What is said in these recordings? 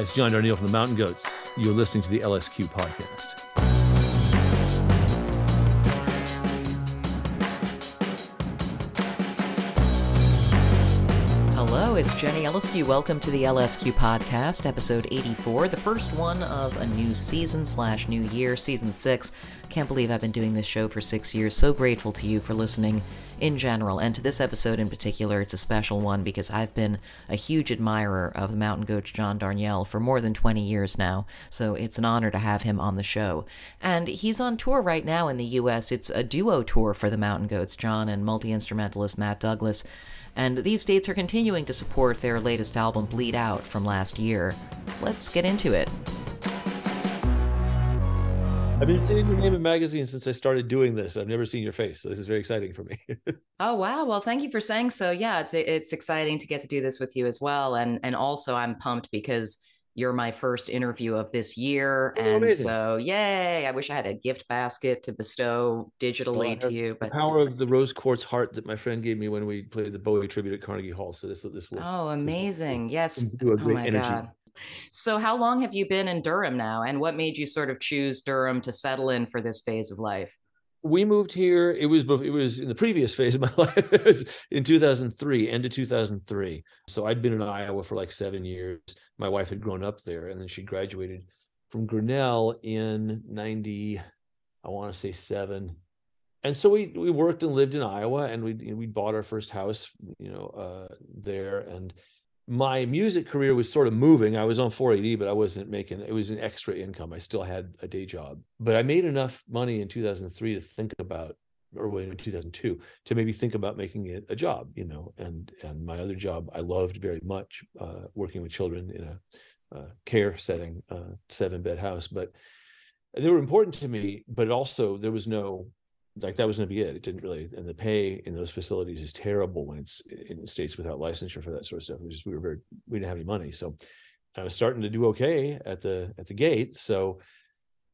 It's John Darnielle from the Mountain Goats. You're listening to the LSQ podcast. Hello, it's Jenny LSQ. Welcome to the LSQ podcast, episode 84, the first one of a new season slash new year, season six. Can't believe I've been doing this show for six years. So grateful to you for listening in general, and to this episode in particular, it's a special one because I've been a huge admirer of the mountain goat John Darnielle for more than 20 years now, so it's an honor to have him on the show. And he's on tour right now in the US. It's a duo tour for the mountain goats, John and multi instrumentalist Matt Douglas. And these dates are continuing to support their latest album, Bleed Out, from last year. Let's get into it. I've been seeing your name in magazines since I started doing this. I've never seen your face. So this is very exciting for me. oh wow! Well, thank you for saying so. Yeah, it's it's exciting to get to do this with you as well, and and also I'm pumped because you're my first interview of this year, oh, and amazing. so yay! I wish I had a gift basket to bestow digitally well, to you. But the power of the rose quartz heart that my friend gave me when we played the Bowie tribute at Carnegie Hall. So this this will. Oh, amazing! This will, yes. Oh my energy. god. So, how long have you been in Durham now, and what made you sort of choose Durham to settle in for this phase of life? We moved here. It was it was in the previous phase of my life. It was in 2003, end of 2003. So I'd been in Iowa for like seven years. My wife had grown up there, and then she graduated from Grinnell in 90, I want to say seven. And so we we worked and lived in Iowa, and we we bought our first house, you know, uh, there, and my music career was sort of moving. I was on 4AD, but I wasn't making it was an extra income. I still had a day job, but I made enough money in 2003 to think about, or in 2002 to maybe think about making it a job, you know. And and my other job I loved very much, uh, working with children in a uh, care setting, uh, seven bed house, but they were important to me. But also there was no like that was going to be it. It didn't really, and the pay in those facilities is terrible when it's in states without licensure for that sort of stuff. Just we were very we didn't have any money, so I was starting to do okay at the at the gate. So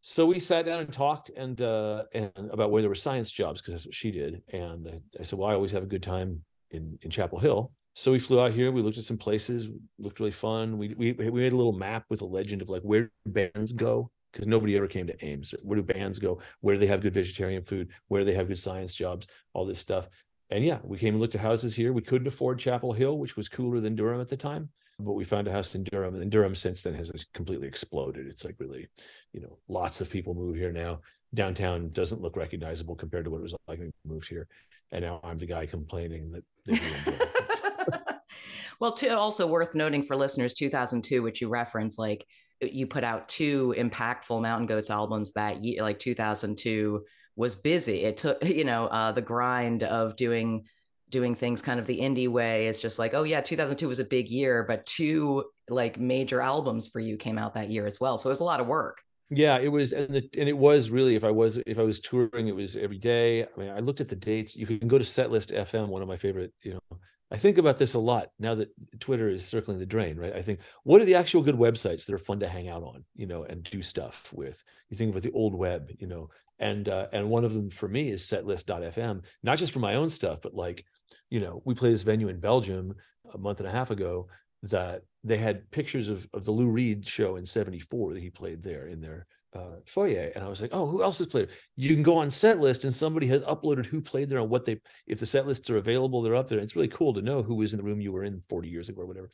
so we sat down and talked and uh and about where there were science jobs because that's what she did. And I, I, said, well, I always have a good time in in Chapel Hill. So we flew out here. We looked at some places. Looked really fun. We we we made a little map with a legend of like where bands go because nobody ever came to Ames. Where do bands go? Where do they have good vegetarian food? Where do they have good science jobs? All this stuff. And yeah, we came and looked at houses here. We couldn't afford Chapel Hill, which was cooler than Durham at the time, but we found a house in Durham. And Durham since then has completely exploded. It's like really, you know, lots of people move here now. Downtown doesn't look recognizable compared to what it was like when we moved here. And now I'm the guy complaining that. well, also worth noting for listeners, 2002, which you reference, like you put out two impactful Mountain Goats albums that year, like 2002 was busy. It took, you know, uh, the grind of doing doing things kind of the indie way. It's just like, oh yeah, 2002 was a big year, but two like major albums for you came out that year as well. So it was a lot of work. Yeah, it was, and the, and it was really. If I was if I was touring, it was every day. I mean, I looked at the dates. You can go to Setlist FM, one of my favorite, you know, I think about this a lot now that Twitter is circling the drain, right? I think, what are the actual good websites that are fun to hang out on, you know, and do stuff with? You think about the old web, you know, and uh, and one of them for me is setlist.fm, not just for my own stuff, but like, you know, we played this venue in Belgium a month and a half ago that they had pictures of, of the Lou Reed show in 74 that he played there in their uh, foyer and i was like oh who else has played? You can go on set list and somebody has uploaded who played there and what they if the set lists are available they're up there. It's really cool to know who was in the room you were in 40 years ago or whatever.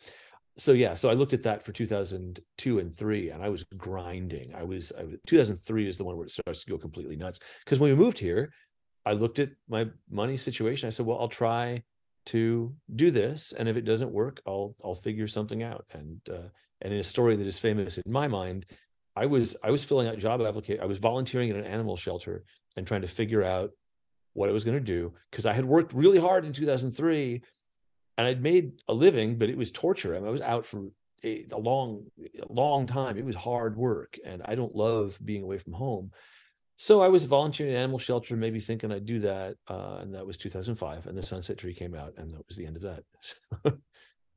So yeah so i looked at that for 2002 and 3 and i was grinding. I was, I was 2003 is the one where it starts to go completely nuts. Because when we moved here i looked at my money situation. I said well i'll try to do this and if it doesn't work i'll i'll figure something out. And uh, and in a story that is famous in my mind I was I was filling out job application. I was volunteering in an animal shelter and trying to figure out what I was going to do because I had worked really hard in 2003 and I'd made a living, but it was torture. I, mean, I was out for a, a, long, a long time. It was hard work, and I don't love being away from home. So I was volunteering in an animal shelter, maybe thinking I'd do that, uh, and that was 2005. And the Sunset Tree came out, and that was the end of that.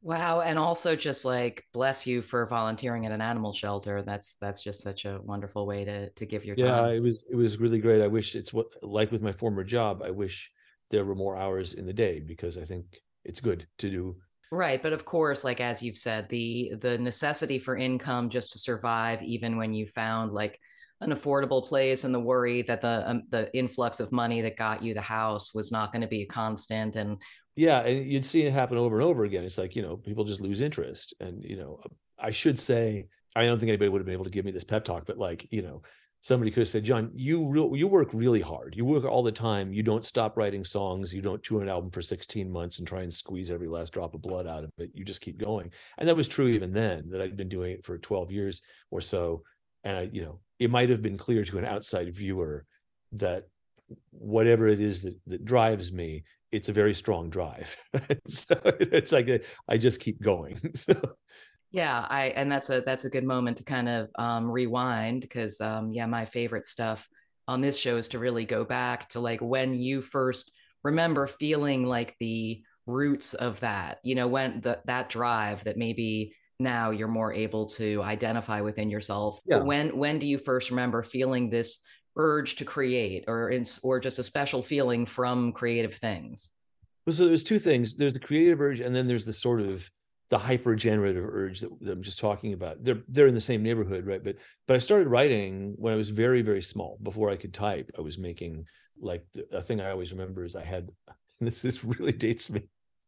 Wow, and also just like bless you for volunteering at an animal shelter. That's that's just such a wonderful way to to give your time. Yeah, it was it was really great. I wish it's what like with my former job. I wish there were more hours in the day because I think it's good to do Right, but of course, like as you've said, the the necessity for income just to survive, even when you found like an affordable place, and the worry that the um, the influx of money that got you the house was not going to be constant, and yeah, and you'd see it happen over and over again. It's like you know people just lose interest, and you know I should say I don't think anybody would have been able to give me this pep talk, but like you know somebody could have said, John, you you work really hard. You work all the time. You don't stop writing songs. You don't tour an album for 16 months and try and squeeze every last drop of blood out of it. You just keep going. And that was true even then that I'd been doing it for 12 years or so. And I, you know, it might have been clear to an outside viewer that whatever it is that, that drives me, it's a very strong drive. so it's like I just keep going. so yeah, I and that's a that's a good moment to kind of um, rewind because um, yeah, my favorite stuff on this show is to really go back to like when you first remember feeling like the roots of that. You know, when the, that drive that maybe now you're more able to identify within yourself. Yeah. When when do you first remember feeling this urge to create, or in, or just a special feeling from creative things? So there's two things. There's the creative urge, and then there's the sort of the hyper generative urge that, that, I'm just talking about. They're they're in the same neighborhood, right? But but I started writing when I was very very small. Before I could type, I was making like a thing I always remember is I had this this really dates me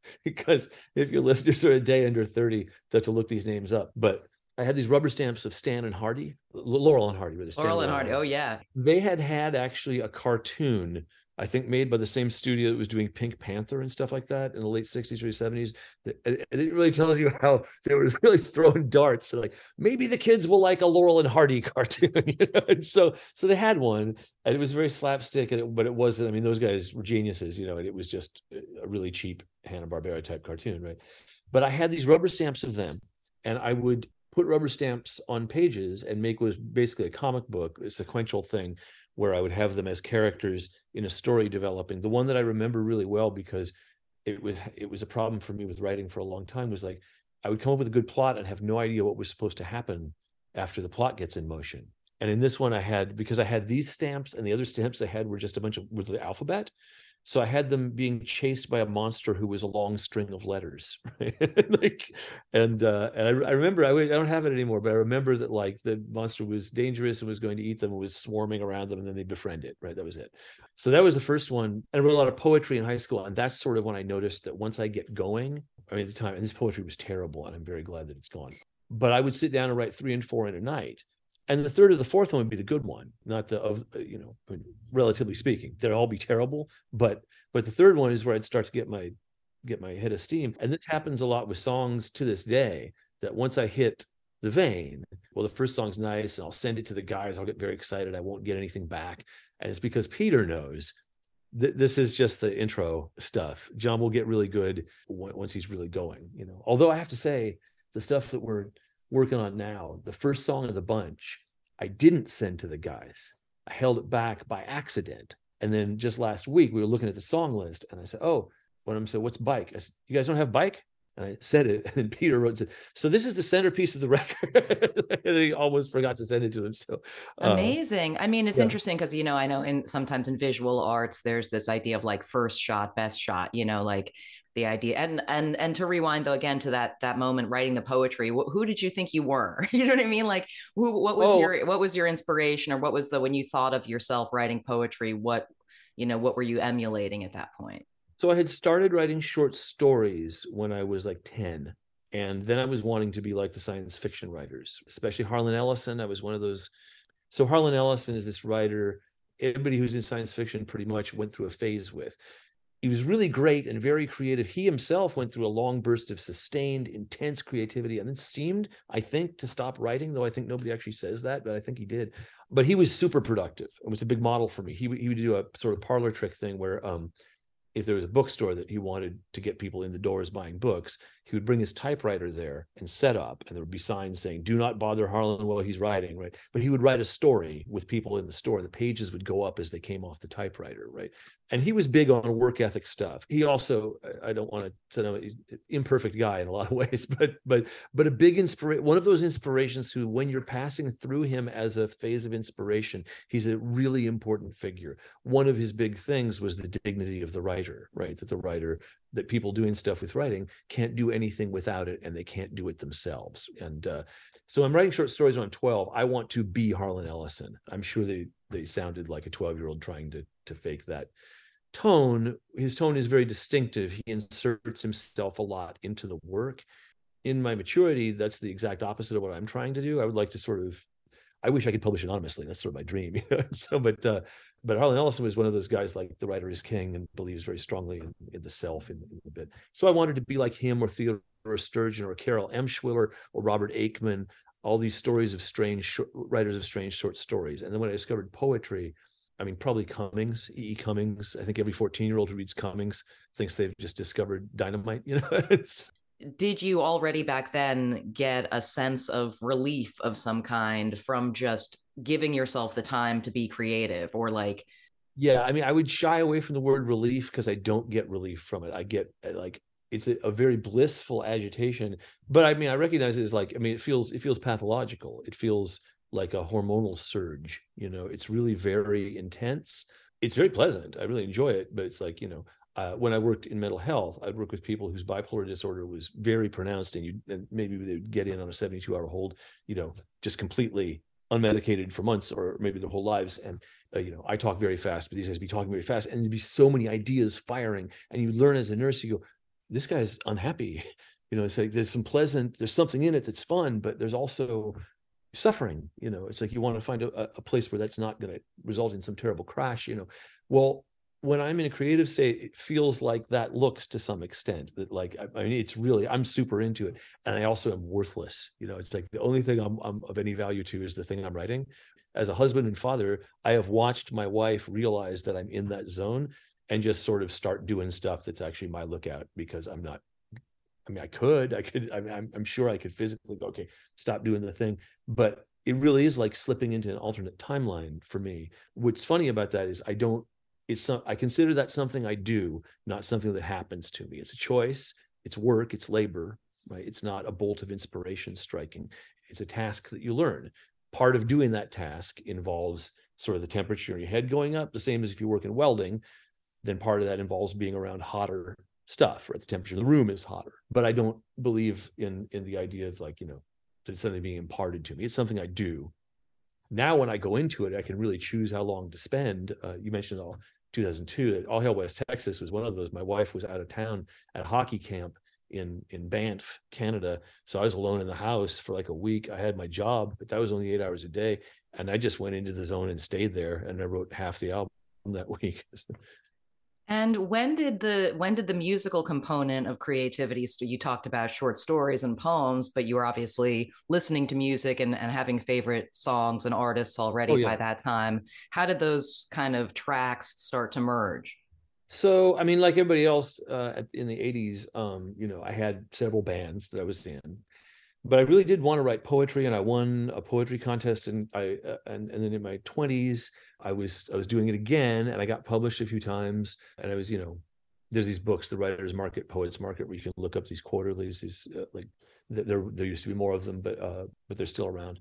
because if your listeners are a day under 30, they have to look these names up. But I had these rubber stamps of Stan and Hardy, Laurel and Hardy, rather. Laurel and Hardy. Oh yeah. They had had actually a cartoon I think made by the same studio that was doing Pink Panther and stuff like that in the late 60s, early 70s. It, it really tells you how they were really throwing darts. like maybe the kids will like a Laurel and Hardy cartoon, you know? And so, so they had one, and it was very slapstick, and it, but it wasn't. I mean, those guys were geniuses, you know. And it was just a really cheap Hanna Barbera type cartoon, right? But I had these rubber stamps of them, and I would put rubber stamps on pages and make was basically a comic book, a sequential thing where I would have them as characters in a story developing. The one that I remember really well because it was it was a problem for me with writing for a long time was like I would come up with a good plot and have no idea what was supposed to happen after the plot gets in motion. And in this one, I had because I had these stamps and the other stamps I had were just a bunch of with the alphabet. So I had them being chased by a monster who was a long string of letters, right? like, and uh, and I, I remember I, I don't have it anymore, but I remember that like the monster was dangerous and was going to eat them, and was swarming around them, and then they befriend it. Right, that was it. So that was the first one. And I wrote a lot of poetry in high school, and that's sort of when I noticed that once I get going, I mean, at the time, and this poetry was terrible, and I'm very glad that it's gone. But I would sit down and write three and four in a night, and the third or the fourth one would be the good one not the of uh, you know relatively speaking they'd all be terrible but but the third one is where i'd start to get my get my head of steam. And this happens a lot with songs to this day that once i hit the vein well the first song's nice and i'll send it to the guys i'll get very excited i won't get anything back. And it's because peter knows that this is just the intro stuff. John will get really good once he's really going you know. Although i have to say the stuff that we're working on now, the first song of the bunch, I didn't send to the guys. I held it back by accident. And then just last week, we were looking at the song list, and I said, "Oh, when I'm said, what's bike?" I said, "You guys don't have bike." And I said it, and then Peter wrote, said, "So this is the centerpiece of the record." and he almost forgot to send it to them. So uh, amazing. I mean, it's yeah. interesting because you know, I know in sometimes in visual arts, there's this idea of like first shot, best shot. You know, like the idea and and and to rewind though again to that that moment writing the poetry wh- who did you think you were you know what i mean like who what was oh. your what was your inspiration or what was the when you thought of yourself writing poetry what you know what were you emulating at that point so i had started writing short stories when i was like 10 and then i was wanting to be like the science fiction writers especially harlan ellison i was one of those so harlan ellison is this writer everybody who's in science fiction pretty much went through a phase with he was really great and very creative. He himself went through a long burst of sustained, intense creativity and then seemed, I think, to stop writing, though I think nobody actually says that, but I think he did. But he was super productive. It was a big model for me. He, he would do a sort of parlor trick thing where um, if there was a bookstore that he wanted to get people in the doors buying books, he would bring his typewriter there and set up, and there would be signs saying, Do not bother Harlan while he's writing, right? But he would write a story with people in the store. The pages would go up as they came off the typewriter, right? And he was big on work ethic stuff. He also, I don't want to an imperfect guy in a lot of ways, but but but a big inspiration, one of those inspirations who, when you're passing through him as a phase of inspiration, he's a really important figure. One of his big things was the dignity of the writer, right? That the writer, that people doing stuff with writing can't do anything without it and they can't do it themselves. And uh, so I'm writing short stories on 12. I want to be Harlan Ellison. I'm sure they they sounded like a 12 year old trying to to fake that tone. His tone is very distinctive. He inserts himself a lot into the work. In my maturity, that's the exact opposite of what I'm trying to do. I would like to sort of I wish I could publish anonymously. That's sort of my dream. so, but uh, but Harlan Ellison was one of those guys like the writer is king and believes very strongly in, in the self in, in bit. So I wanted to be like him or Theodore Sturgeon or Carol Emshwiller or Robert Aickman. All these stories of strange short, writers of strange short stories. And then when I discovered poetry, I mean, probably Cummings, E. E. Cummings. I think every 14 year old who reads Cummings thinks they've just discovered dynamite. You know, it's did you already back then get a sense of relief of some kind from just giving yourself the time to be creative or like yeah i mean i would shy away from the word relief because i don't get relief from it. I get uh, like it's a, a, very blissful agitation but i mean i recognize it as like i mean it feels it feels pathological. It feels like a hormonal surge you know? It's really very intense. It's very pleasant. I really enjoy it but it's like you know uh, when I worked in mental health, I'd work with people whose bipolar disorder was very pronounced, and you and maybe they'd get in on a 72 hour hold, you know, just completely unmedicated for months or maybe their whole lives. And uh, you know, I talk very fast, but these guys be talking very fast, and there'd be so many ideas firing, and you learn as a nurse, you go, this guy's unhappy. You know, it's like there's some pleasant, there's something in it that's fun, but there's also suffering. You know, it's like you want to find a, a place where that's not going to result in some terrible crash. You know, well, when I'm in a creative state, it feels like that looks to some extent that like I, I, mean it's really I'm super into it, and I also am worthless. You know, it's like the only thing I'm, I'm of any value to is the thing I'm writing. As a husband and father, I have watched my wife realize that I'm in that zone and just sort of start doing stuff that's actually my lookout because I'm not. I mean, I could, I could, I mean, I'm, I'm sure I could physically go, okay, stop doing the thing, but it really is like slipping into an alternate timeline for me. What's funny about that is I don't it's some, I consider that something I do, not something that happens to me. It's a choice, it's work, it's labor, right? It's not a bolt of inspiration striking. It's a task that you learn. Part of doing that task involves sort of the temperature in your head going up, the same as if you work in welding, then part of that involves being around hotter stuff, right? The temperature in the room is hotter. But I don't believe in in the idea of like, you know, it's something being imparted to me. It's something I do. Now, when I go into it, I can really choose how long to spend. Uh, you mentioned all 2002 that all hail west texas was one of those. My wife was out of town at hockey camp in in banff canada. So i was alone in the house for like a week. I had my job but that was only eight hours a day. And i just went into the zone and stayed there and i wrote half the album that week And when did the when did the musical component of creativity? So you talked about short stories and poems, but you were obviously listening to music and, and having favorite songs and artists already oh, yeah. by that time. How did those kind of tracks start to merge? So, I mean, like everybody else uh, in the '80s, um, you know, I had several bands that I was in, but I really did want to write poetry, and I won a poetry contest, and I uh, and and then in my 20s, I was I was doing it again, and I got published a few times, and I was you know, there's these books, the Writers Market, Poets Market, where you can look up these quarterlies, these uh, like there there used to be more of them, but uh, but they're still around.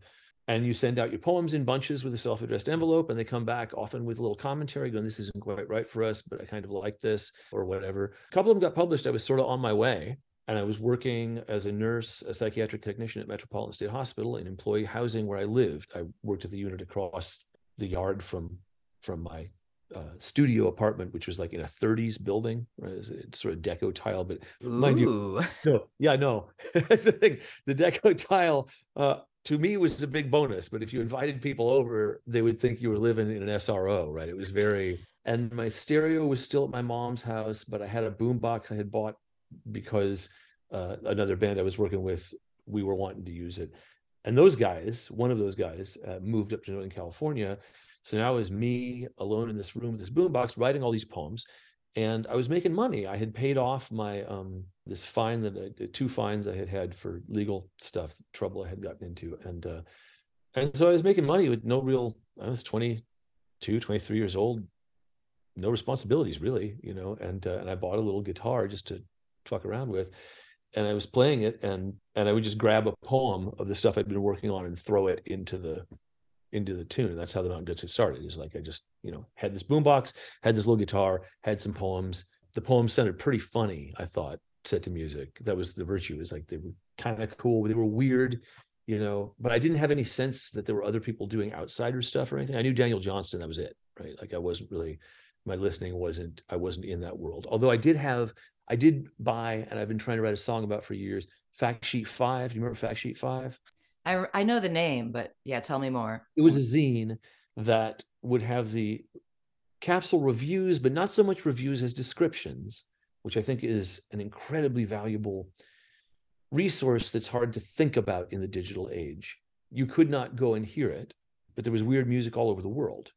And you send out your poems in bunches with a self-addressed envelope, and they come back often with a little commentary, going, "This isn't quite right for us, but I kind of like this," or whatever. A couple of them got published. I was sort of on my way, and I was working as a nurse, a psychiatric technician at Metropolitan State Hospital in employee housing where I lived. I worked at the unit across the yard from from my uh, studio apartment, which was like in a 30s building. Right? It's, sort of deco tile, but Ooh. mind you, no, yeah, no, that's the thing. The deco tile uh, to me was a big bonus, but if you invited people over, they would think you were living in an SRO, right? It was very. And my stereo was still at my mom's house, but I had a boombox I had bought because uh, another band I was working with, we were wanting to use it. And those guys, one of those guys, uh, moved up to Northern California. So now it was me alone in this room with this boombox writing all these poems. And I was making money. I had paid off my um, this fine that I, two fines I had had for legal stuff, trouble I had gotten into, and uh, and so I was making money with no real. I was 22, 23 years old, no responsibilities really, you know. And uh, and I bought a little guitar just to fuck around with and I was playing it and and I would just grab a poem of the stuff I'd been working on and throw it into the into the tune. And that's how the Mountain Goats had started. Is like I just, you know, had this boombox, had this little guitar, had some poems, the poems sounded pretty funny. I thought set to music. That was the virtue. Is like they were kind of cool. They were weird, you know. But I didn't have any sense that there were other people doing outsider stuff or anything. I knew Daniel Johnston. That was it, right? Like I wasn't really my listening wasn't I wasn't in that world. Although I did have I did buy and I've been trying to write a song about for years. Factsheet Five. Do you remember Factsheet Five? I I know the name, but yeah, tell me more. It was a zine that would have the capsule reviews, but not so much reviews as descriptions, which I think is an incredibly valuable resource that's hard to think about in the digital age. You could not go and hear it, but there was weird music all over the world,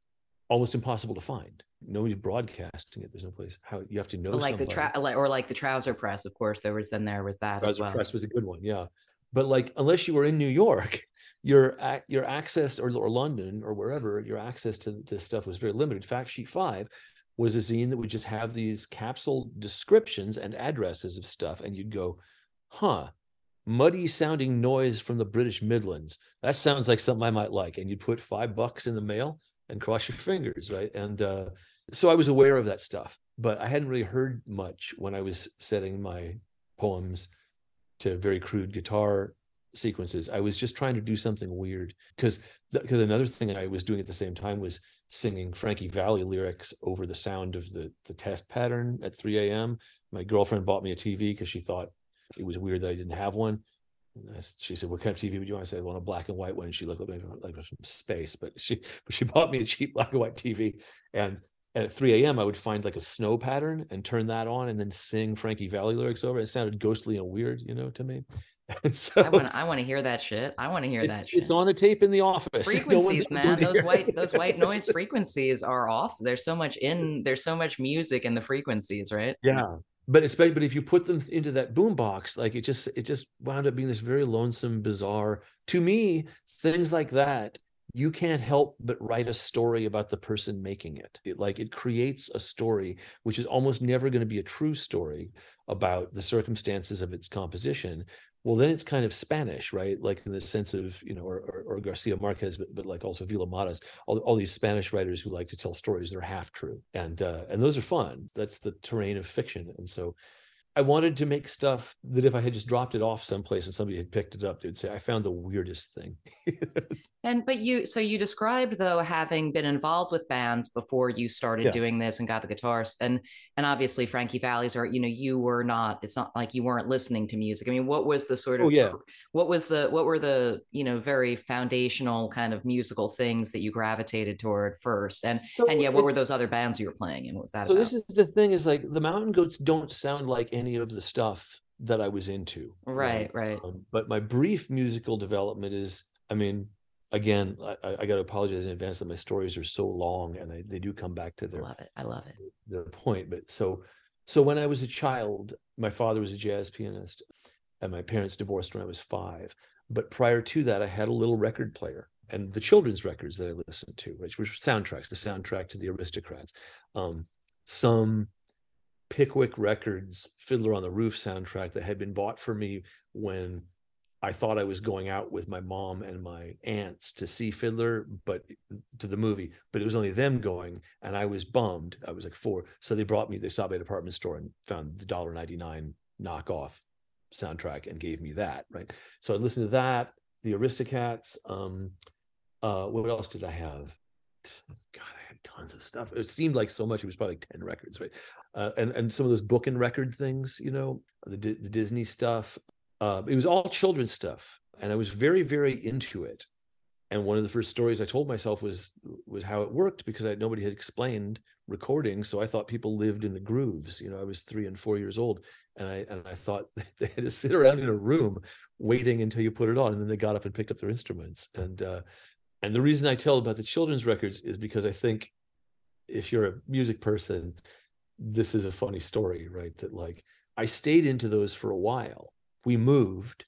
almost impossible to find. Nobody's broadcasting it. There's no place how you have to know. like somebody. the tra- or like the trouser press, of course. There was then there was that trouser as well. press was a good one, yeah. But like, unless you were in New York, your your access or, or London or wherever your access to this stuff was very limited. Factsheet Five was a zine that would just have these capsule descriptions and addresses of stuff, and you'd go, "Huh." Muddy sounding noise from the British Midlands. That sounds like something I might like. And you'd put five bucks in the mail and cross your fingers, right? And uh, so I was aware of that stuff, but I hadn't really heard much when I was setting my poems to very crude guitar sequences. I was just trying to do something weird because because another thing I was doing at the same time was singing Frankie Valli lyrics over the sound of the the test pattern at 3 a.m. My girlfriend bought me a TV because she thought it was weird that I didn't have one. She said, "What kind of TV would you want?" I said, "I want a black and white one." She looked at me like from space, but she but she bought me a cheap black and white TV. And at 3 a.m., I would find like a snow pattern and turn that on, and then sing Frankie Valli lyrics over. It sounded ghostly and weird, you know, to me. And so I want I want to hear that shit. I want to hear that shit. It's on a tape in the office. Frequencies, no man. Those white those white noise frequencies are awesome. There's so much in there's so much music in the frequencies, right? Yeah but especially but if you put them into that boombox like it just it just wound up being this very lonesome bizarre to me things like that you can't help but write a story about the person making it. it like it creates a story which is almost never going to be a true story about the circumstances of its composition well then it's kind of spanish right? Like in the sense of you know or, or, or garcia marquez but, but like also vila-matas all, all these spanish writers who like to tell stories that are half true. And uh, and those are fun. That's the terrain of fiction. And so I wanted to make stuff that if I had just dropped it off someplace and somebody had picked it up, they'd say, I found the weirdest thing. and but you so you described though having been involved with bands before you started yeah. doing this and got the guitars and and obviously Frankie Valli's are you know you were not it's not like you weren't listening to music. I mean, what was the sort of oh, yeah. what was the what were the you know very foundational kind of musical things that you gravitated toward first? And so and yeah, what were those other bands you were playing and what was that? So about? this is the thing is like the Mountain Goats don't sound like any of the stuff that I was into. Right, right. right. Um, but my brief musical development is, I mean, again, I, I got to apologize in advance that my stories are so long and I, they do come back to their. I love it. I love it. Their point, but so, so when I was a child, my father was a jazz pianist, and my parents divorced when I was five. But prior to that, I had a little record player and the children's records that I listened to, which were soundtracks, the soundtrack to the Aristocats, um, some Pickwick Records Fiddler on the Roof soundtrack that had been bought for me when I thought I was going out with my mom and my aunts to see Fiddler, but to the movie, but it was only them going, and I was bummed. I was like four, so they brought me. They me at a department store and found the dollar ninety nine knockoff soundtrack and gave me that. Right, so I listened to that, the Aristocats. Um, uh, what else did I have? God, Had tons of stuff. It seemed like so much. It was probably like ten records, right? uh, and and some of those book and record things, you know, the, the Disney stuff. Uh, it was all children's stuff, and I was very very into it. And one of the first stories I told myself was was how it worked because I, nobody had explained recording, so I thought people lived in the grooves. You know, I was three and four years old, and I and I thought they had to sit around in a room waiting until you put it on, and then they got up and picked up their instruments. And uh, and the reason I tell about the children's records is because I think if you're a music person, this is a funny story, right? That like I stayed into those for a while. We moved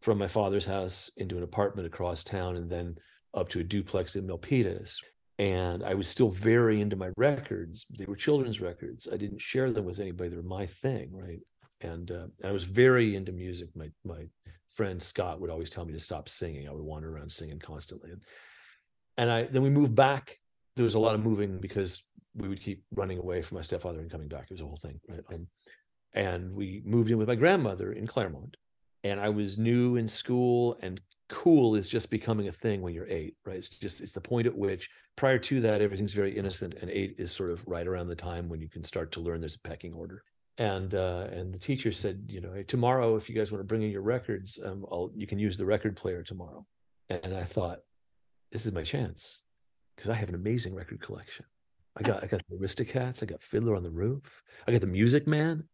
from my father's house into an apartment across town and then up to a duplex in Milpitas. And I was still very into my records. They were children's records. I didn't share them with anybody. They were my thing, right? And, uh, I was very into music. My my friend Scott would always tell me to stop singing. I would wander around singing constantly. And, and I then we moved back there was a lot of moving because we would keep running away from my stepfather and coming back. It was a whole thing, right? And we moved in with my grandmother in Claremont, and I was new in school, and cool is just becoming a thing when you're eight, right? It's just it's the point at which prior to that everything's very innocent, and eight is sort of right around the time when you can start to learn there's a pecking order. And uh, and the teacher said, you know, hey, tomorrow if you guys want to bring in your records, um, I'll you can use the record player tomorrow. And I thought, this is my chance because I have an amazing record collection. I got I got the Aristocats, I got Fiddler on the Roof, I got the Music Man,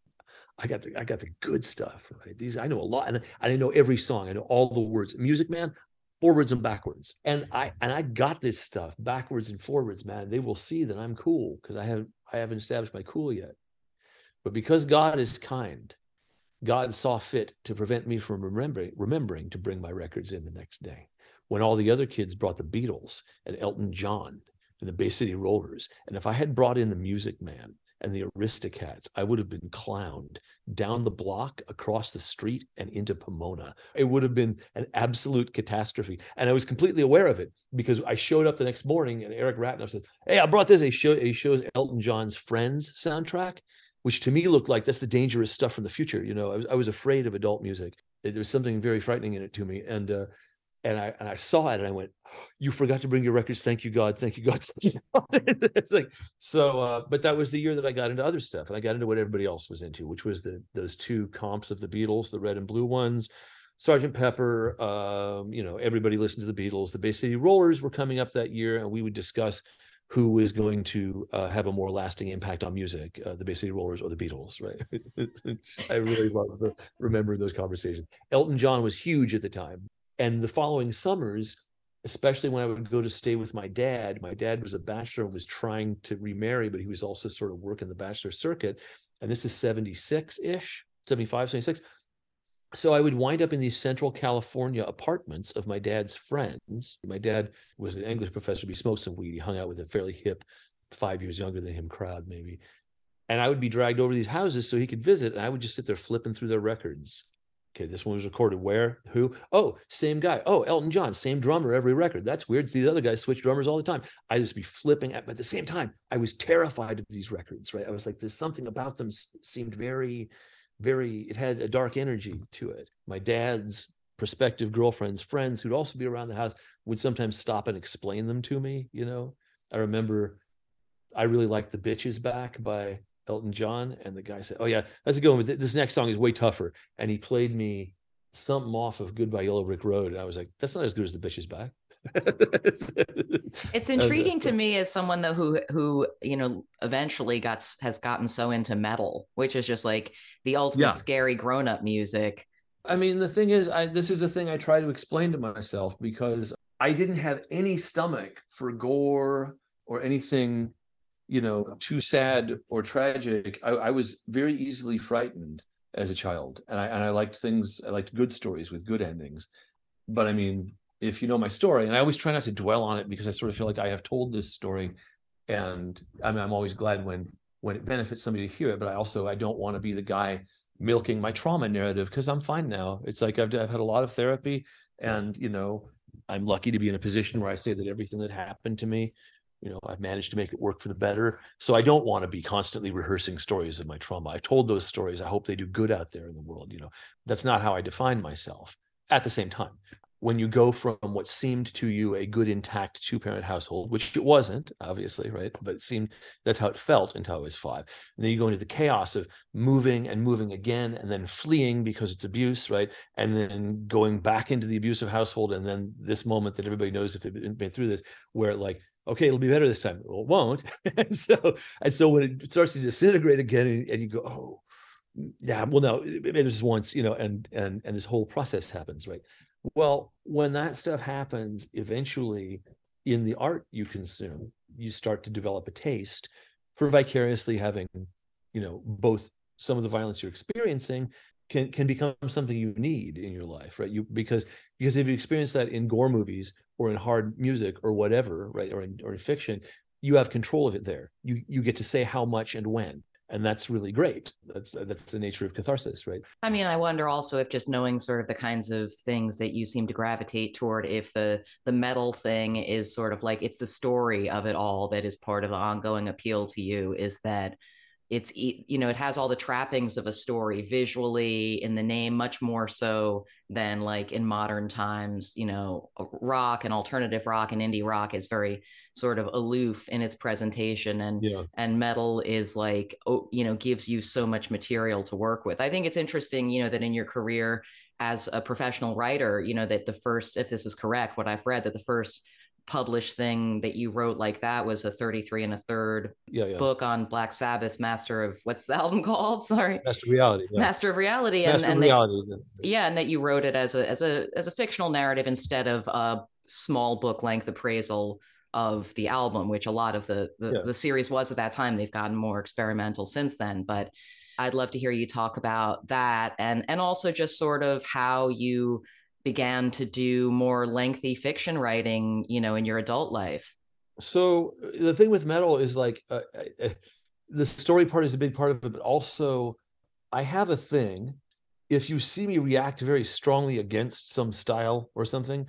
I got the I got the good stuff. Right? These I know a lot, and I know every song. I know all the words. Music Man, forwards and backwards, and I and I got this stuff backwards and forwards. Man, they will see that I'm cool because I haven't I haven't established my cool yet. But because God is kind, God saw fit to prevent me from remembering remembering to bring my records in the next day when all the other kids brought the Beatles and Elton John and the Bay City Rollers. And if I had brought in the Music Man and the Aristocats, I would have been clowned down the block, across the street, and into Pomona. It would have been an absolute catastrophe. And I was completely aware of it because I showed up the next morning and Eric Ratner says, Hey, I brought this. He, show, he shows Elton John's Friends soundtrack, which to me looked like that's the dangerous stuff from the future. You know, I was, I was afraid of adult music. There was something very frightening in it to me. And, uh, and I and I saw it and I went, "You forgot to bring your records. Thank you, God. Thank you, God." it's like so. Uh, but that was the year that I got into other stuff, and I got into what everybody else was into, which was the those two comps of the Beatles, the red and blue ones, Sergeant Pepper. Um, you know, everybody listened to the Beatles. The Bay City Rollers were coming up that year, and we would discuss who was going to uh, have a more lasting impact on music, uh, the Bay City Rollers or the Beatles, right? I really love remembering those conversations. Elton John was huge at the time. And the following summers, especially when I would go to stay with my dad, my dad was a bachelor and was trying to remarry, but he was also sort of working the bachelor circuit. And this is 76 ish, 75, 76. So I would wind up in these Central California apartments of my dad's friends. My dad was an English professor. He smoked some weed. He hung out with a fairly hip, five years younger than him crowd, maybe. And I would be dragged over these houses so he could visit. And I would just sit there flipping through their records Okay, this one was recorded where? Who? Oh, same guy. Oh, Elton John, same drummer every record. That's weird. These other guys switch drummers all the time. I just be flipping at, but at the same time, I was terrified of these records, right? I was like, there's something about them seemed very, very, it had a dark energy to it. My dad's prospective girlfriends, friends who'd also be around the house would sometimes stop and explain them to me. You know, I remember I really liked The Bitch Is Back by Elton John, and the guy said, "Oh yeah, that's a good one, but this next song is way tougher." And he played me something off of Goodbye Yellow Brick Road, and I was like, "That's not as good as The Bitch Is Back." it's intriguing to me as someone though who who you know eventually got has gotten so into metal, which is just like the ultimate yeah. scary grown up music. I mean, the thing is, I this is a thing I try to explain to myself because I didn't have any stomach for gore or anything you know too sad or tragic I, I, was very easily frightened as a child. And I, and I liked things i liked good stories with good endings. But i mean if you know my story and i always try not to dwell on it because i sort of feel like i have told this story. And i mean i'm always glad when when it benefits somebody to hear it but i also i don't want to be the guy milking my trauma narrative because i'm fine now. It's like I've, I've had a lot of therapy and you know i'm lucky to be in a position where i say that everything that happened to me you know i've managed to make it work for the better. So i don't want to be constantly rehearsing stories of my trauma. I've told those stories. I hope they do good out there in the world you know. That's not how i define myself. At the same time when you go from what seemed to you a good intact two parent household which it wasn't obviously right but it seemed that's how it felt until i was five and then you go into the chaos of moving and moving again and then fleeing because it's abuse right and then going back into the abusive household and then this moment that everybody knows if they've been through this where like okay, it'll be better this time. Well, it won't. and so, and so when it starts to disintegrate again, and, and you go, oh, yeah, well, no, maybe there's once, you know, and and and this whole process happens, right? Well, when that stuff happens, eventually, in the art you consume, you start to develop a taste for vicariously having, you know, both some of the violence you're experiencing can can become something you need in your life, right? You because because if you experience that in gore movies or in hard music or whatever, right, or in or in fiction, you have control of it there. You you get to say how much and when. and that's really great that's that's the nature of catharsis right i mean i wonder also if just knowing sort of the kinds of things that you seem to gravitate toward if the the metal thing is sort of like it's the story of it all that is part of the ongoing appeal to you is that it's you know it has all the trappings of a story visually in the name much more so than like in modern times you know rock and alternative rock and indie rock is very sort of aloof in its presentation and yeah. and metal is like oh, you know gives you so much material to work with i think it's interesting you know that in your career as a professional writer you know that the first if this is correct what i've read that the first published thing that you wrote like that was a 33 and a third yeah, yeah. book on Black Sabbath's Master of what's the album called? Sorry. Master of Reality. Yeah. Master of Reality. Master and, and reality, that, yeah, and that you wrote it as a as a as a fictional narrative instead of a small book length appraisal of the album, which a lot of the the, the series was at that time. They've gotten more experimental since then. But I'd love to hear you talk about that and and also just sort of how you began to do more lengthy fiction writing, you know, in your adult life? So the thing with metal is like uh, uh, the story part is a big part of it, but also I have a thing. If you see me react very strongly against some style or something,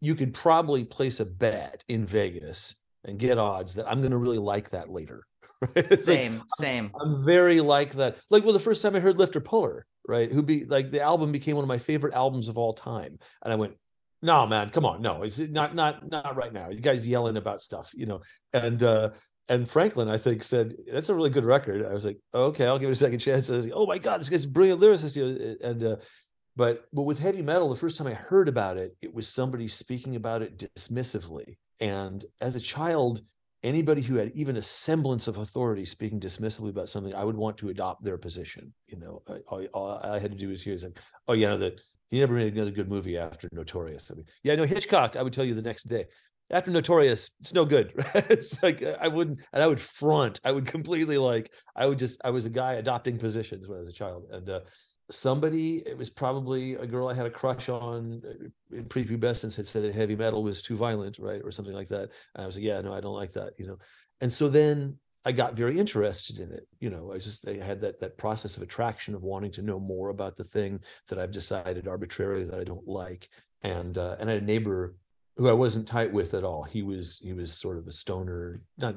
you could probably place a bet in Vegas and get odds that I'm going to really like that later. Right? same, like, same. I'm, I'm, very like that. Like, well, the first time I heard Lifter Puller, right? Who be like the album became one of my favorite albums of all time. And I went, no, man, come on. No, it's not, not, not right now. You guys yelling about stuff, you know? And, uh, and Franklin, I think, said that's a really good record. I was like, okay, I'll give it a second chance. I was like, oh my god, this guy's a brilliant lyricist. And uh, but but with heavy metal, the first time I heard about it, it was somebody speaking about it dismissively. And as a child, anybody who had even a semblance of authority speaking dismissively about something, I would want to adopt their position. You know, all, all I had to do was hear is like, oh you know, that he never made another good movie after Notorious. Yeah, I mean, yeah, no, Hitchcock. I would tell you the next day. After Notorious, it's no good. It's like I wouldn't, and I would front. I would completely like. I would just. I was a guy adopting positions when I was a child, and uh, somebody it was probably a girl i had a crush on uh, in prepubescence had said that heavy metal was too violent right or something like that. And i was like yeah no i don't like that you know. And so then i got very interested in it you know. I just i had that that process of attraction of wanting to know more about the thing that i've decided arbitrarily that i don't like. And uh, and i had a neighbor who i wasn't tight with at all. He was he was sort of a stoner not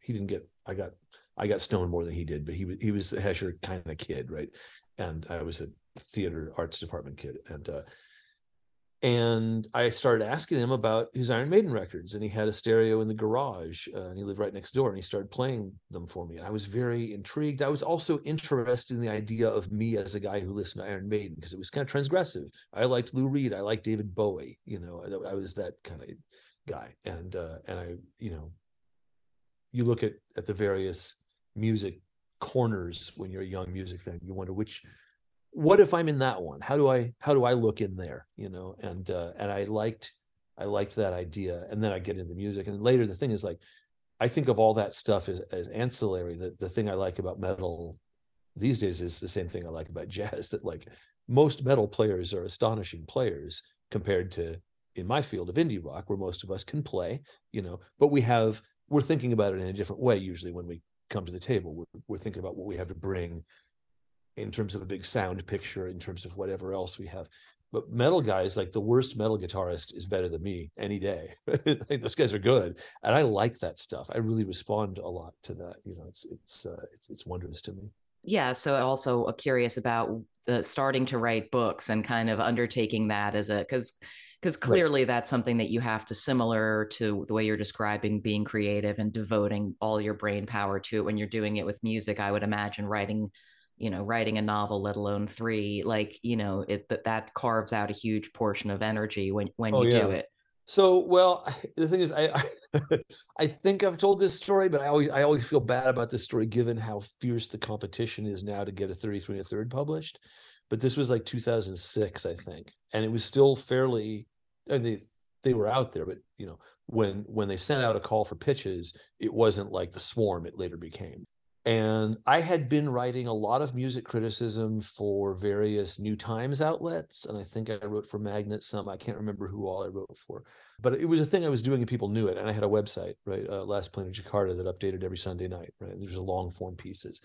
he didn't get i got I got stoned more than he did, but he was he was a Hesher kind of kid, right? And I was a theater arts department kid, and uh, and I started asking him about his Iron Maiden records, and he had a stereo in the garage, uh, and he lived right next door, and he started playing them for me. And I was very intrigued. I was also interested in the idea of me as a guy who listened to Iron Maiden because it was kind of transgressive. I liked Lou Reed, I liked David Bowie, you know, I, I was that kind of guy, and uh, and I, you know, you look at at the various music corners when you're a young music fan. You wonder which what if I'm in that one? How do I how do I look in there? You know, and uh, and I liked I liked that idea. And then I get into music. And later the thing is like I think of all that stuff as as ancillary. The the thing I like about metal these days is the same thing I like about jazz, that like most metal players are astonishing players compared to in my field of indie rock, where most of us can play, you know, but we have we're thinking about it in a different way usually when we come to the table. We're, we're thinking about what we have to bring in terms of a big sound picture, in terms of whatever else we have. But metal guys, like the worst metal guitarist is better than me any day. like those guys are good, and I like that stuff. I really respond a lot to that. You know, it's it's uh, it's, it's wondrous to me. Yeah. So also uh, curious about the starting to write books and kind of undertaking that as a because because clearly right. that's something that you have to similar to the way you're describing being creative and devoting all your brain power to it when you're doing it with music i would imagine writing you know writing a novel let alone three like you know it that that carves out a huge portion of energy when when oh, you yeah. do it so well the thing is I, I i think i've told this story but i always i always feel bad about this story given how fierce the competition is now to get a 33 and a third published but this was like 2006 i think and it was still fairly and they they were out there but you know when when they sent out a call for pitches it wasn't like the swarm it later became. And i had been writing a lot of music criticism for various new times outlets and i think i wrote for magnet some i can't remember who all i wrote for but it was a thing i was doing and people knew it and i had a website right uh, last plane in jakarta that updated every sunday night right these are long form pieces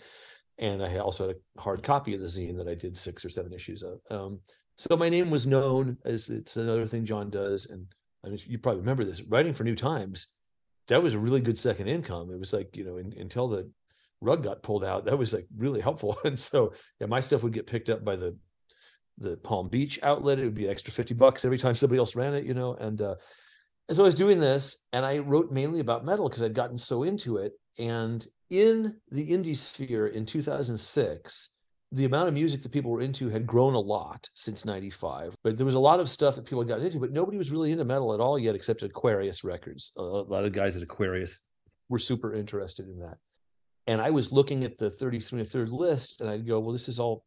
and I also had a hard copy of the zine that I did six or seven issues of. Um, so my name was known as it's another thing John does, and I mean, you probably remember this writing for New Times. That was a really good second income. It was like you know in, until the rug got pulled out, that was like really helpful. And so yeah, my stuff would get picked up by the the Palm Beach outlet. It would be an extra fifty bucks every time somebody else ran it, you know. And uh, and so I was doing this, and I wrote mainly about metal because I'd gotten so into it. And in the indie sphere in 2006, the amount of music that people were into had grown a lot since 95 but there was a lot of stuff that people got into but nobody was really into metal at all yet except aquarius records. A lot of guys at aquarius were super interested in that. And i was looking at the 33 and third list and i'd go well this is all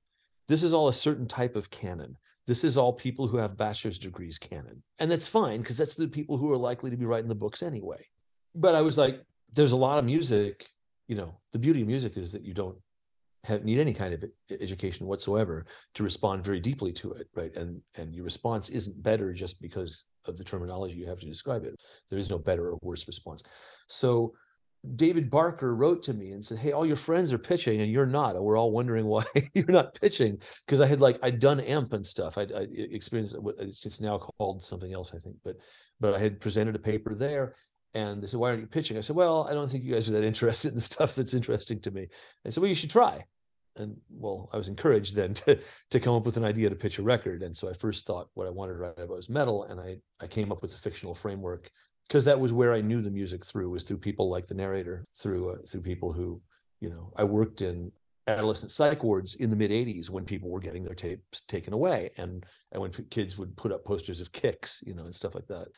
this is all a certain type of canon. This is all people who have bachelor's degrees canon. And that's fine because that's the people who are likely to be writing the books anyway. But i was like there's a lot of music you know the beauty of music is that you don't have, need any kind of education whatsoever to respond very deeply to it right? And and your response isn't better just because of the terminology you have to describe it. There is no better or worse response. So david barker wrote to me and said hey all your friends are pitching and you're not. And we're all wondering why you're not pitching because i had like i'd done EMP and stuff. I experienced it's now called something else i think but but i had presented a paper there and they said, why aren't you pitching? I said, well, I don't think you guys are that interested in stuff that's interesting to me. I said, well, you should try and well, I was encouraged then to to come up with an idea to pitch a record. And so I first thought what I wanted to write about was metal, and I I came up with a fictional framework because that was where I knew the music through was through people like the narrator, through uh, through people who, you know, I worked in adolescent psych wards in the mid 80s when people were getting their tapes taken away and and when kids would put up posters of Kiss you know and stuff like that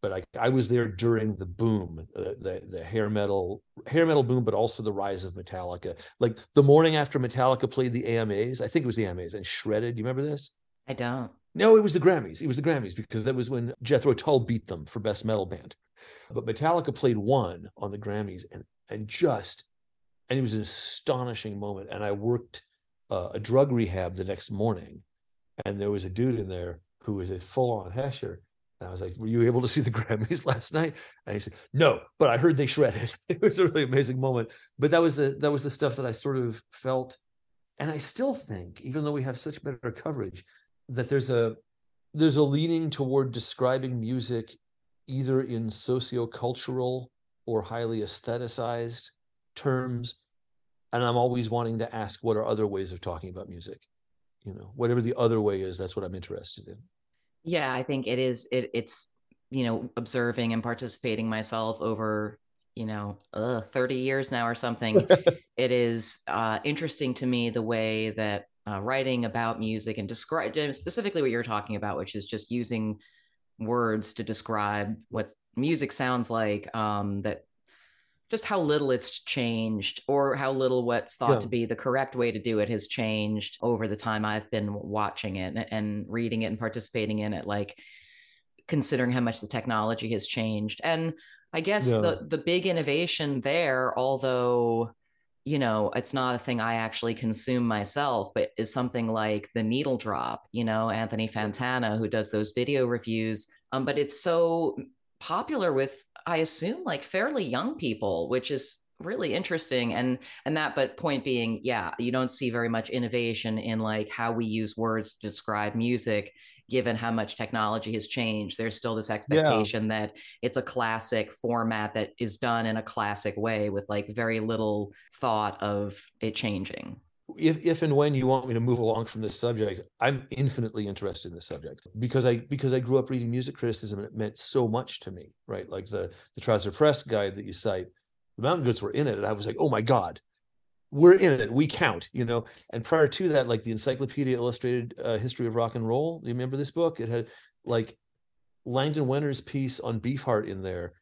but I, I was there during the boom, uh, the the hair metal hair metal boom, but also the rise of Metallica. Like the morning after Metallica played the AMAs, I think it was the AMAs, and shredded. Do you remember this? I don't. No, it was the Grammys. It was the Grammys because that was when Jethro Tull beat them for best metal band. But Metallica played one on the Grammys, and and just, and it was an astonishing moment. And I worked uh, a drug rehab the next morning, and there was a dude in there who was a full on Hesher and I was like, "Were you able to see the Grammys last night?" And he said, "No, but I heard they shredded." it was a really amazing moment. But that was the that was the stuff that I sort of felt, and I still think, even though we have such better coverage, that there's a there's a leaning toward describing music either in sociocultural or highly aestheticized terms. And I'm always wanting to ask, what are other ways of talking about music? You know, whatever the other way is, that's what I'm interested in yeah i think it is it it's you know observing and participating myself over you know uh, 30 years now or something. It is uh, interesting to me the way that uh, writing about music and describe specifically what you're talking about which is just using words to describe what music sounds like um, that just how little it's changed or how little what's thought yeah. to be the correct way to do it has changed over the time I've been watching it and, and reading it and participating in it like considering how much the technology has changed and I guess yeah. the the big innovation there although you know it's not a thing I actually consume myself but is something like the needle drop you know Anthony Fantano who does those video reviews um but it's so popular with I assume like fairly young people, which is really interesting and and that but point being yeah you don't see very much innovation in like how we use words to describe music given how much technology has changed there's still this expectation yeah. that it's a classic format that is done in a classic way with like very little thought of it changing if if and when you want me to move along from this subject, I'm infinitely interested in the subject because I because I grew up reading music criticism and it meant so much to me, right? Like the the Trouser Press guide that you cite, the Mountain Goats were in it, and I was like, oh my god, we're in it, we count, you know. And prior to that, like the Encyclopedia Illustrated uh, History of Rock and Roll, you remember this book? It had like Langdon Winner's piece on Beefheart in there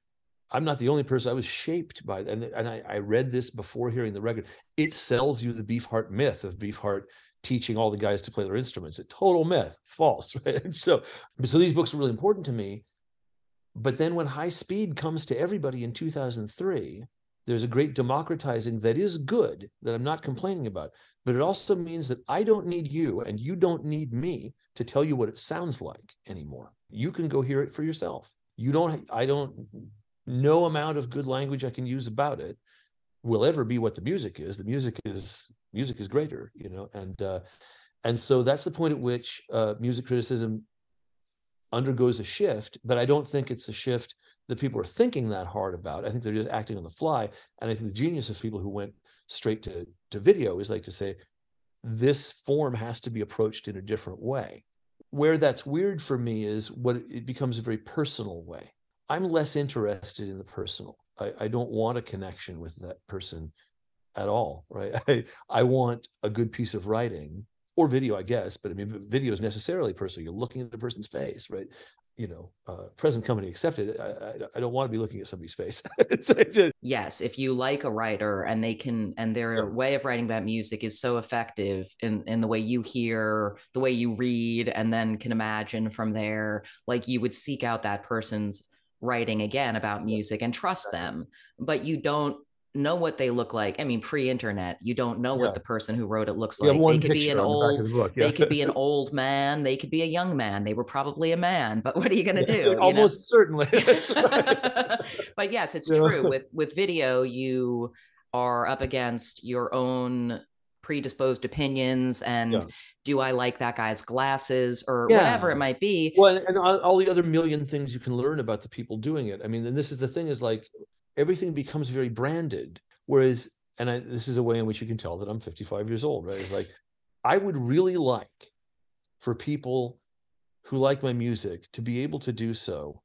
I'm not the only person. I was shaped by, and and I, I read this before hearing the record. It sells you the Beefheart myth of Beefheart teaching all the guys to play their instruments. A total myth, false, right? And so, so these books are really important to me. But then when High Speed comes to everybody in 2003, there's a great democratizing that is good that I'm not complaining about. But it also means that I don't need you and you don't need me to tell you what it sounds like anymore. You can go hear it for yourself. You don't, I don't no amount of good language I can use about it will ever be what the music is. The music is music is greater, you know, and uh, and so that's the point at which uh, music criticism undergoes a shift. But I don't think it's a shift that people are thinking that hard about. I think they're just acting on the fly. And I think the genius of people who went straight to to video is like to say this form has to be approached in a different way. Where that's weird for me is what it becomes a very personal way. I'm less interested in the personal. I, I don't want a connection with that person at all, right? I, I want a good piece of writing or video, I guess, but I mean, video is necessarily personal. You're looking at the person's face, right? You know, uh, present company accepted. I, I, I, don't want to be looking at somebody's face. yes, if you like a writer and they can, and their yeah. way of writing about music is so effective in in the way you hear, the way you read, and then can imagine from there, like you would seek out that person's writing again about music and trust them but you don't know what they look like i mean pre-internet you don't know what the person who wrote it looks like. they could be an old the yeah. they could be an old man they could be a young man they were probably a man but what are you going to do almost know? certainly but yes it's true with with video you are up against your own predisposed opinions and yeah. do I like that guy's glasses or yeah. whatever it might be. Well, and all the other million things you can learn about the people doing it. I mean, and this is the thing is like everything becomes very branded. Whereas, and I, this is a way in which you can tell that I'm 55 years old, right? It's like I would really like for people who like my music to be able to do so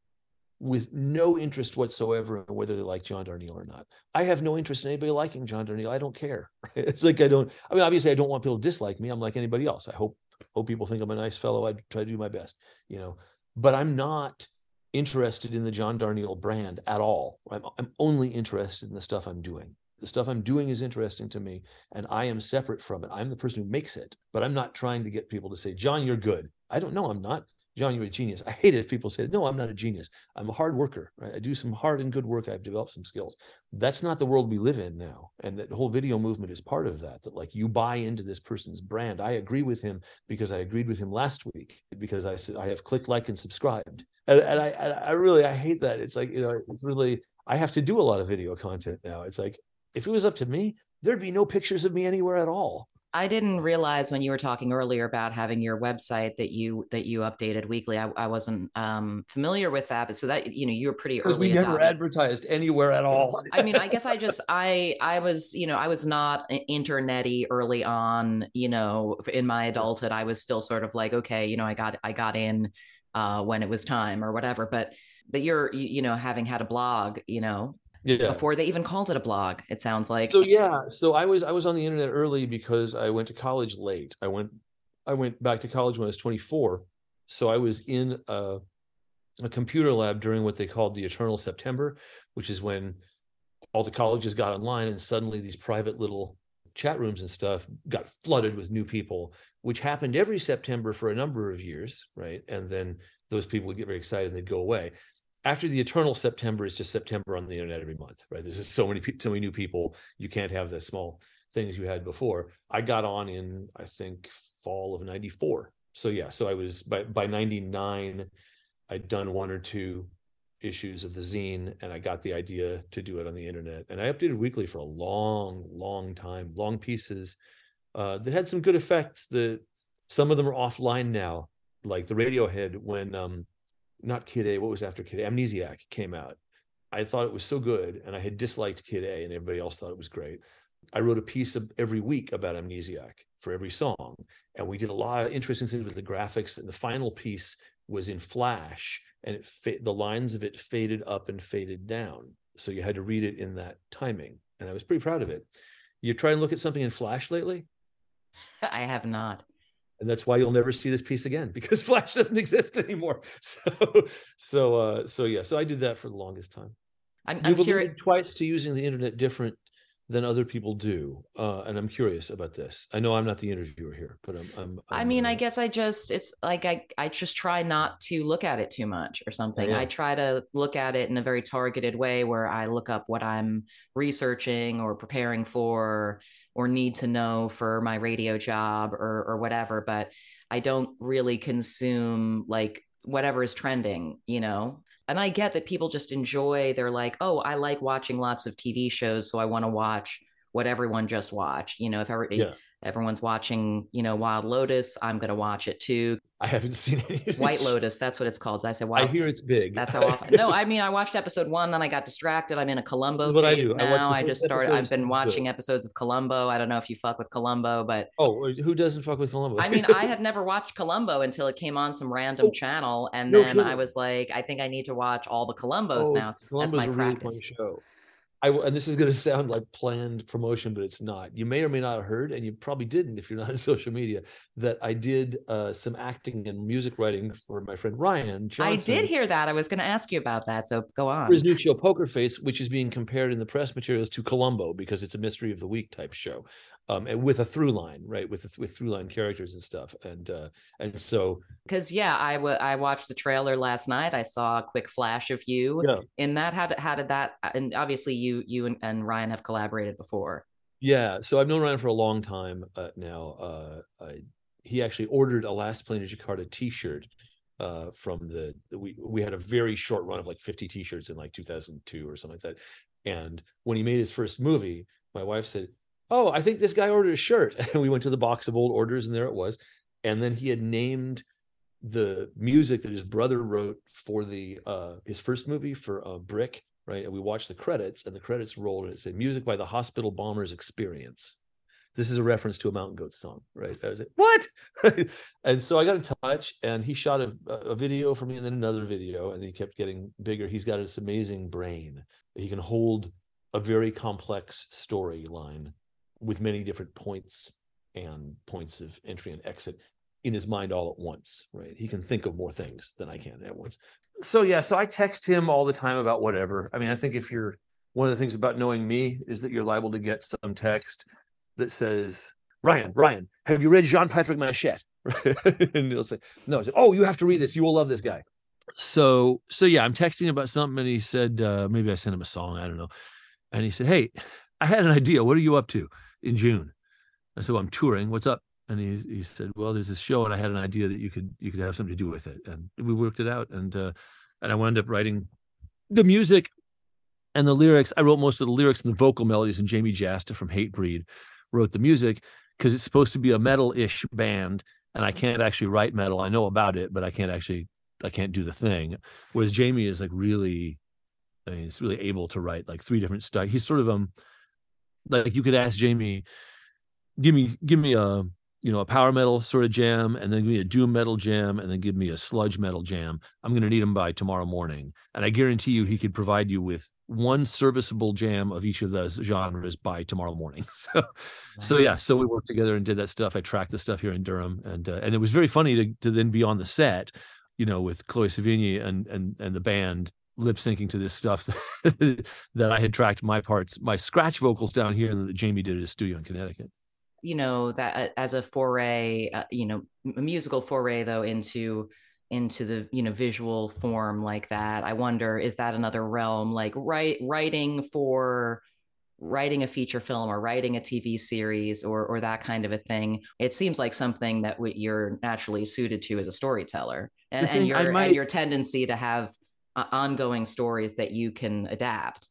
with no interest whatsoever in whether they like John Darnielle or not. I have no interest in anybody liking John Darnielle. I don't care. It's like I don't. I mean, obviously, I don't want people to dislike me. I'm like anybody else. I hope hope people think I'm a nice fellow. I try to do my best, you know. But I'm not interested in the John Darnielle brand at all. I'm, I'm only interested in the stuff I'm doing. The stuff I'm doing is interesting to me, and I am separate from it. I'm the person who makes it, but I'm not trying to get people to say, "John, you're good." I don't know. I'm not. John, you're a genius. I hate it if people say, no, I'm not a genius. I'm a hard worker. Right? I do some hard and good work. I've developed some skills. That's not the world we live in now. And that whole video movement is part of that, that like you buy into this person's brand. I agree with him because I agreed with him last week because I said I have clicked like and subscribed. And, and I, I really, I hate that. It's like, you know, it's really, I have to do a lot of video content now. It's like, if it was up to me, there'd be no pictures of me anywhere at all. I didn't realize when you were talking earlier about having your website that you that you updated weekly. I, I wasn't um, familiar with that, but so that you know you were pretty early. We never advertised anywhere at all. I mean, I guess I just I I was you know I was not internety early on. You know, in my adulthood, I was still sort of like okay, you know, I got I got in uh, when it was time or whatever. But but you're you, you know having had a blog, you know, yeah. before they even called it a blog it sounds like. So yeah so i was i was on the internet early because i went to college late. I went i went back to college when i was 24 so i was in a, a computer lab during what they called the eternal september which is when all the colleges got online and suddenly these private little chat rooms and stuff got flooded with new people which happened every september for a number of years right? And then those people would get very excited and they'd go away after the eternal September is just September on the internet every month, right? There's just so many people, so many new people. You can't have the small things you had before. I got on in I think fall of '94. So yeah, so I was by by '99, I'd done one or two issues of the zine, and I got the idea to do it on the internet. And I updated weekly for a long, long time, long pieces uh, that had some good effects. That some of them are offline now, like the Radiohead when um, not Kid A, what was after Kid A? Amnesiac came out. I thought it was so good, and I had disliked Kid A, and everybody else thought it was great. I wrote a piece of every week about Amnesiac for every song, and we did a lot of interesting things with the graphics. And the final piece was in Flash, and it fa- the lines of it faded up and faded down, so you had to read it in that timing. And I was pretty proud of it. You try and look at something in Flash lately? I have not and that's why you'll never see this piece again because flash doesn't exist anymore. So so uh so yeah so i did that for the longest time. I'm, I'm curious twice to using the internet different than other people do uh and i'm curious about this. I know i'm not the interviewer here but i'm, I'm, I'm i mean uh, i guess i just it's like i i just try not to look at it too much or something. Yeah. i try to look at it in a very targeted way where i look up what i'm researching or preparing for or need to know for my radio job or or whatever but i don't really consume like whatever is trending you know and I get that people just enjoy. They're like, oh, I like watching lots of TV shows, so I want to watch what everyone just watched. You know, if ever, Yeah. Everyone's watching, you know, Wild Lotus, I'm gonna watch it too. I haven't seen any. White. Lotus, that's what it's called. I said I Wild. hear it's big. That's how often. No, I mean, I watched episode one, then I got distracted. I'm in a Columbo I phase do. I watch now. the I, just started. I've been watching episodes of Columbo. I don't know if you fuck with Columbo, but oh, who doesn't fuck with Columbo? I mean, I had never watched Columbo until it came on some random Oh, channel, and no then I was like, I think I need to watch all the Columbos Oh, now. it's- That's my a really practice. fun show. I and this is going to sound like planned promotion, but it's not. You may or may not have heard, and you probably didn't if you're not on social media, that I did uh, some acting and music writing for my friend Rian Johnson. I did hear that. I was going to ask you about that. So go on. his new show Poker Face, which is being compared in the press materials to Columbo because it's a mystery of the week type show, um, and with a through line, right? With with through line characters and stuff, and uh, and so Because yeah, I wa- I watched the trailer last night. I saw a quick flash of you yeah, in that. How did, how did that? And obviously, you you and, and Rian have collaborated before. Yeah, so I've known Rian for a long time uh, now. Uh, I, he actually ordered a Last Plane to Jakarta T-shirt uh, from the we we had a very short run of like 50 T-shirts in like 2002 or something like that. And when he made his first movie, my wife said, "Oh, I think this guy ordered a shirt." And we went to the box of old orders, and there it was. And then he had named the music that his brother wrote for the uh his first movie for uh Brick, right? And we watched the credits, and the credits rolled, and it said music by the Hospital Bombers Experience. This is a reference to a Mountain Goat song, right? I was like, what? and so I got in touch, and he shot a, a video for me, and then another video, and he kept getting bigger. He's got this amazing brain. He can hold a very complex storyline with many different points and points of entry and exit in his mind all at once, right? He can think of more things than I can at once. So yeah, so I text him all the time about whatever. I mean, I think if you're one of the things about knowing me is that you're liable to get some text that says, Rian, Rian, have you read Jean Patrick Manchette? and he'll say, No, say, Oh, you have to read this. You will love this guy. So so yeah, I'm texting about something and he said, uh, maybe I sent him a song, I don't know. And he said, Hey, I had an idea. What are you up to in June? I said, Well, I'm touring. What's up? And he he said, Well, there's this show, and I had an idea that you could you could have something to do with it. And we worked it out. And uh and I wound up writing the music and the lyrics. I wrote most of the lyrics and the vocal melodies, and Jamey Jasta from Hatebreed wrote the music because it's supposed to be a metal-ish band, and I can't actually write metal. I know about it, but I can't actually I can't do the thing. Whereas Jamie is like really, I mean, he's really able to write like three different styles. He's sort of um like you could ask Jamey, give me give me a you know a power metal sort of jam, and then give me a doom metal jam, and then give me a sludge metal jam. I'm going to need him by tomorrow morning, and I guarantee you he could provide you with one serviceable jam of each of those genres by tomorrow morning. So so yeah, so we worked together and did that stuff. I tracked the stuff here in Durham, and uh, and it was very funny to to then be on the set, you know, with Chloe Sevigny and and and the band lip syncing to this stuff that I had tracked my parts, my scratch vocals down here, and that Jamey did at his studio in Connecticut. you know that uh, as a foray uh, you know a musical foray though into into the you know visual form like that i wonder is that another realm like write writing for writing a feature film or writing a tv series or or that kind of a thing it seems like something that w- you're naturally suited to as a storyteller and and your might- and your tendency to have uh, ongoing stories that you can adapt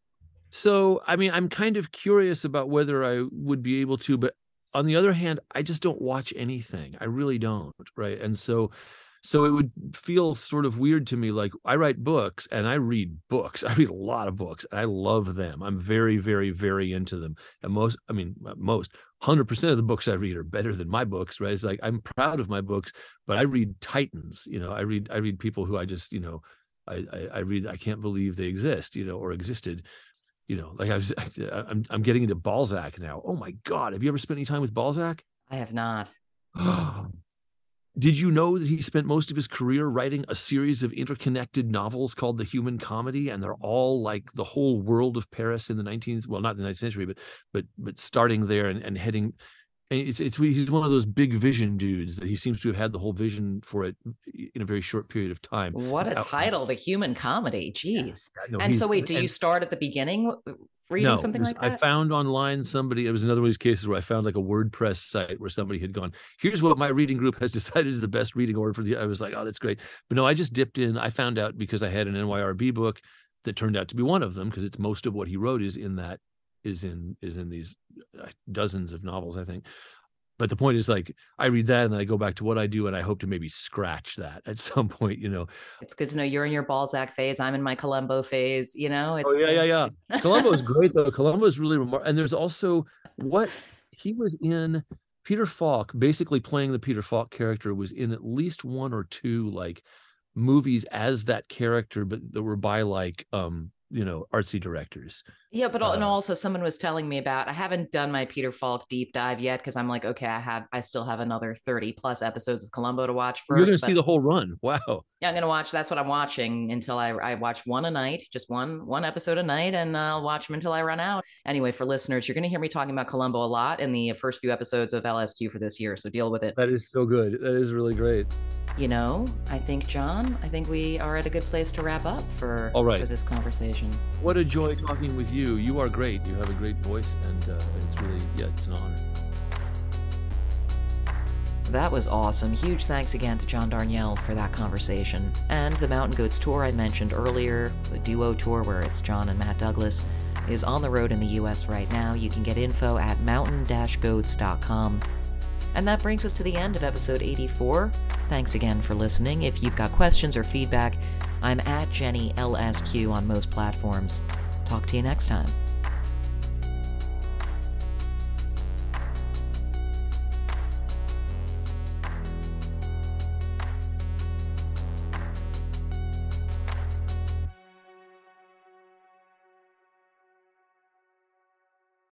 So, I mean, I'm kind of curious about whether I would be able to, but on the other hand, I just don't watch anything. I really don't, right? And so so it would feel sort of weird to me like I write books and I read books. I read a lot of books. I love them. I'm very very very into them. And most I mean most 100% of the books I read are better than my books, right? It's like I'm proud of my books, but I read titans, you know. I read I read people who I just, you know, I, I, I read. I can't believe they exist, you know, or existed, you know. Like I was, I'm, I'm getting into Balzac now. Oh my God, have you ever spent any time with Balzac? i have not Did you know that he spent most of his career writing a series of interconnected novels called The Human Comedy, and they're all like the whole world of Paris in the 19th, well, not the 19th century, but but but starting there and, and heading it's it's he's one of those big vision dudes that he seems to have had the whole vision for it in a very short period of time. What a title, The Human Comedy. Jeez. No, and so wait, do you start at the beginning reading no, something like that? I found online somebody. It was another one of these cases where I found like a WordPress site where somebody had gone. Here's what my reading group has decided is the best reading order for the. I was like, oh, that's great. But no, I just dipped in. I found out because I had an NYRB book that turned out to be one of them because it's most of what he wrote is in that is in is in these uh, dozens of novels, I think. But the point is, like, I read that and then I go back to what I do, and I hope to maybe scratch that at some point. You know, it's good to know you're in your Balzac phase. I'm in my Columbo phase. You know, it's Oh yeah, yeah, yeah. Columbo is great though. Columbo is really remarkable. And there's also what he was in. Peter Falk, basically playing the Peter Falk character, was in at least one or two like movies as that character, but that were by like um you know artsy directors. Yeah, but al- and Uh, also someone was telling me about. I haven't done my Peter Falk deep dive yet because I'm like, okay, I have, I still have another 30 plus episodes of Columbo to watch 1st You're going to see the whole run. Wow. yeah, I'm gonna watch. That's what I'm watching until I I watch one a night, just one one episode a night, and I'll watch them until I run out. Anyway, for listeners, you're gonna hear me talking about Columbo a lot in the first few episodes of LSQ for this year, so deal with it. That is so good. That is really great. You know, I think John, I think we are at a good place to wrap up for All right. for this conversation. What a joy talking with you. You are great. You have a great voice, and uh, it's really yeah, it's an honor. That was awesome. Huge thanks again to John Darnielle for that conversation. And the Mountain Goats tour I mentioned earlier, the duo tour where it's John and Matt Douglas, is on the road in the US right now. You can get info at mountain goats.com. And that brings us to the end of episode 84. Thanks again for listening. If you've got questions or feedback, I'm at Jenny LSQ on most platforms. Talk to you next time.